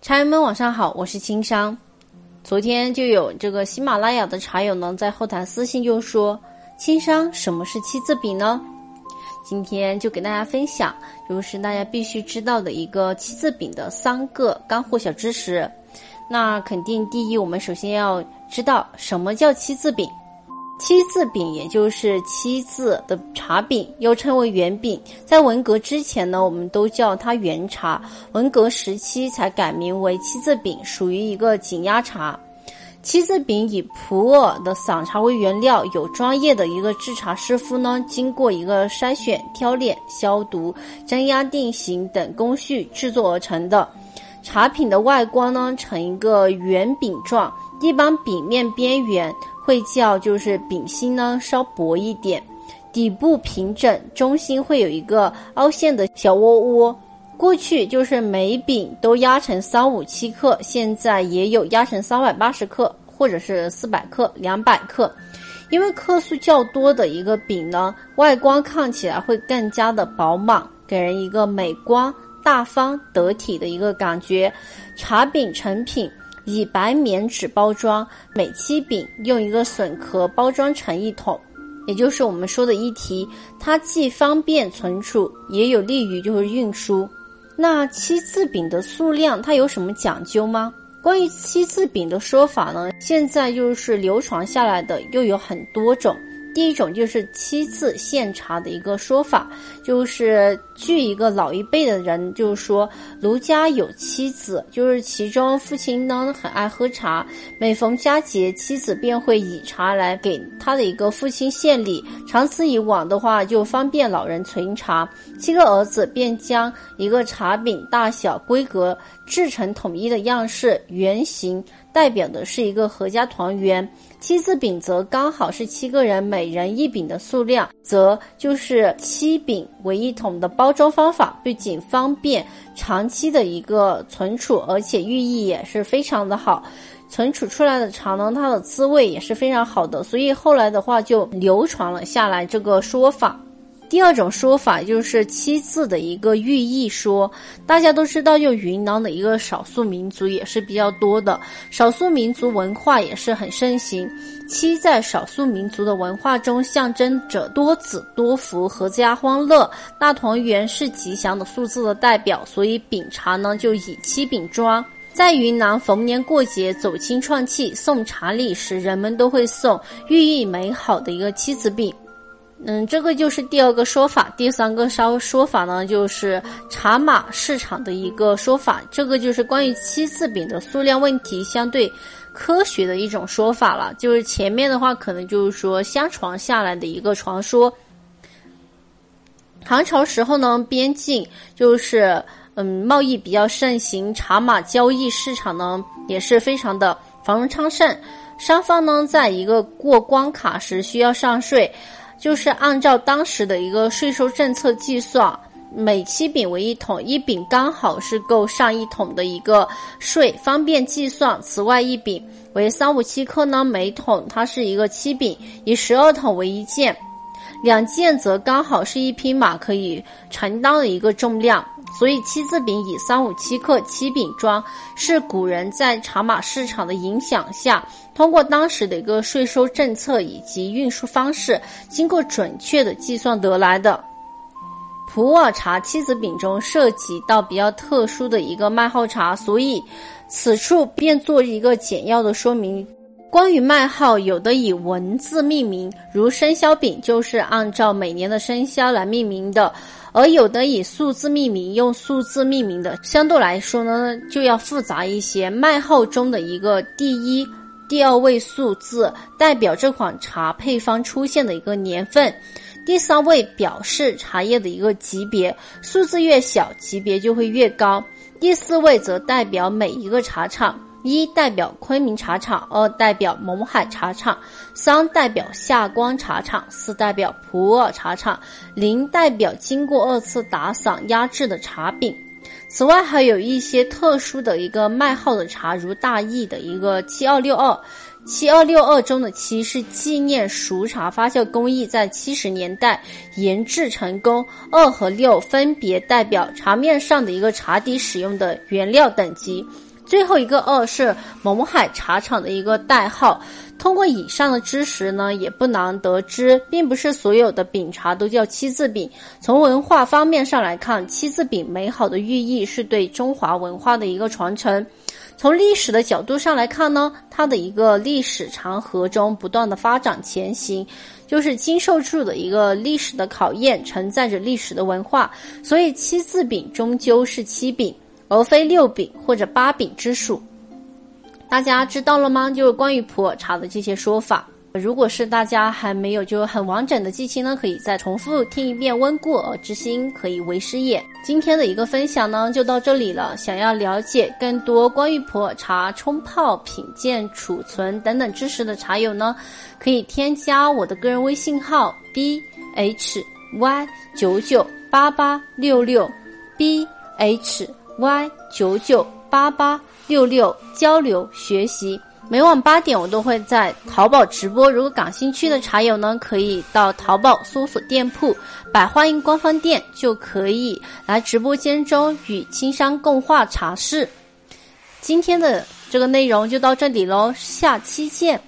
茶友们晚上好，我是青商。昨天就有这个喜马拉雅的茶友呢，在后台私信就说：“青商，什么是七字饼呢？”今天就给大家分享，就是大家必须知道的一个七字饼的三个干货小知识。那肯定第一，我们首先要知道什么叫七字饼。七字饼也就是七字的茶饼，又称为圆饼。在文革之前呢，我们都叫它圆茶。文革时期才改名为七字饼，属于一个紧压茶。七字饼以普洱的散茶为原料，有专业的一个制茶师傅呢，经过一个筛选、挑拣、消毒、蒸压定型等工序制作而成的。茶品的外观呢，呈一个圆饼状，一般饼面边缘。会较就是饼心呢稍薄一点，底部平整，中心会有一个凹陷的小窝窝。过去就是每饼都压成三五七克，现在也有压成三百八十克或者是四百克、两百克。因为克数较多的一个饼呢，外观看起来会更加的饱满，给人一个美观、大方、得体的一个感觉。茶饼成品。以白棉纸包装，每七饼用一个笋壳包装成一桶，也就是我们说的一提，它既方便存储，也有利于就是运输。那七字饼的数量它有什么讲究吗？关于七字饼的说法呢？现在就是流传下来的又有很多种。第一种就是七字献茶的一个说法，就是据一个老一辈的人就是说，卢家有七子，就是其中父亲呢很爱喝茶，每逢佳节，妻子便会以茶来给他的一个父亲献礼，长此以往的话，就方便老人存茶。七个儿子便将一个茶饼大小、规格制成统一的样式，圆形。代表的是一个合家团圆，七字饼则刚好是七个人每人一饼的数量，则就是七饼为一桶的包装方法，不仅方便长期的一个存储，而且寓意也是非常的好。存储出来的茶呢，它的滋味也是非常好的，所以后来的话就流传了下来这个说法。第二种说法就是七字的一个寓意说，大家都知道，就云南的一个少数民族也是比较多的，少数民族文化也是很盛行。七在少数民族的文化中象征着多子多福、阖家欢乐、大团圆，是吉祥的数字的代表，所以饼茶呢就以七饼装。在云南逢年过节、走亲串戚、送茶礼时，人们都会送寓意美好的一个七字饼。嗯，这个就是第二个说法。第三个稍说法呢，就是茶马市场的一个说法。这个就是关于七字饼的数量问题相对科学的一种说法了。就是前面的话，可能就是说相传下来的一个传说。唐朝时候呢，边境就是嗯贸易比较盛行，茶马交易市场呢也是非常的繁荣昌盛。双方呢，在一个过关卡时需要上税。就是按照当时的一个税收政策计算，每七饼为一桶，一饼刚好是够上一桶的一个税，方便计算。此外，一饼为三五七克呢，每桶它是一个七饼，以十二桶为一件，两件则刚好是一匹马可以承担的一个重量。所以七字饼以三五七克七饼装，是古人在茶马市场的影响下，通过当时的一个税收政策以及运输方式，经过准确的计算得来的。普洱茶七子饼中涉及到比较特殊的一个麦号茶，所以此处便做一个简要的说明。关于卖号，有的以文字命名，如生肖饼就是按照每年的生肖来命名的。而有的以数字命名，用数字命名的，相对来说呢就要复杂一些。卖号中的一个第一、第二位数字代表这款茶配方出现的一个年份，第三位表示茶叶的一个级别，数字越小级别就会越高。第四位则代表每一个茶厂。一代表昆明茶厂，二代表勐海茶厂，三代表下关茶厂，四代表普洱茶厂，零代表经过二次打散压制的茶饼。此外，还有一些特殊的一个卖号的茶，如大益的一个七二六二，七二六二中的七是纪念熟茶发酵工艺在七十年代研制成功，二和六分别代表茶面上的一个茶底使用的原料等级。最后一个二是勐海茶厂的一个代号。通过以上的知识呢，也不难得知，并不是所有的饼茶都叫七字饼。从文化方面上来看，七字饼美好的寓意是对中华文化的一个传承。从历史的角度上来看呢，它的一个历史长河中不断的发展前行，就是经受住的一个历史的考验，承载着历史的文化。所以七字饼终究是七饼，而非六饼或者八饼之数。大家知道了吗？就是关于普洱茶的这些说法。如果是大家还没有就很完整的记清呢，可以再重复听一遍。温故而知新，可以为师也。今天的一个分享呢，就到这里了。想要了解更多关于普洱茶冲泡、品鉴、储存等等知识的茶友呢，可以添加我的个人微信号 b h y 九九八八六六 b h y 九九八八六六交流学习。每晚八点，我都会在淘宝直播。如果感兴趣的茶友呢，可以到淘宝搜索店铺“百花印官方店”，就可以来直播间中与青山共话茶事。今天的这个内容就到这里喽，下期见。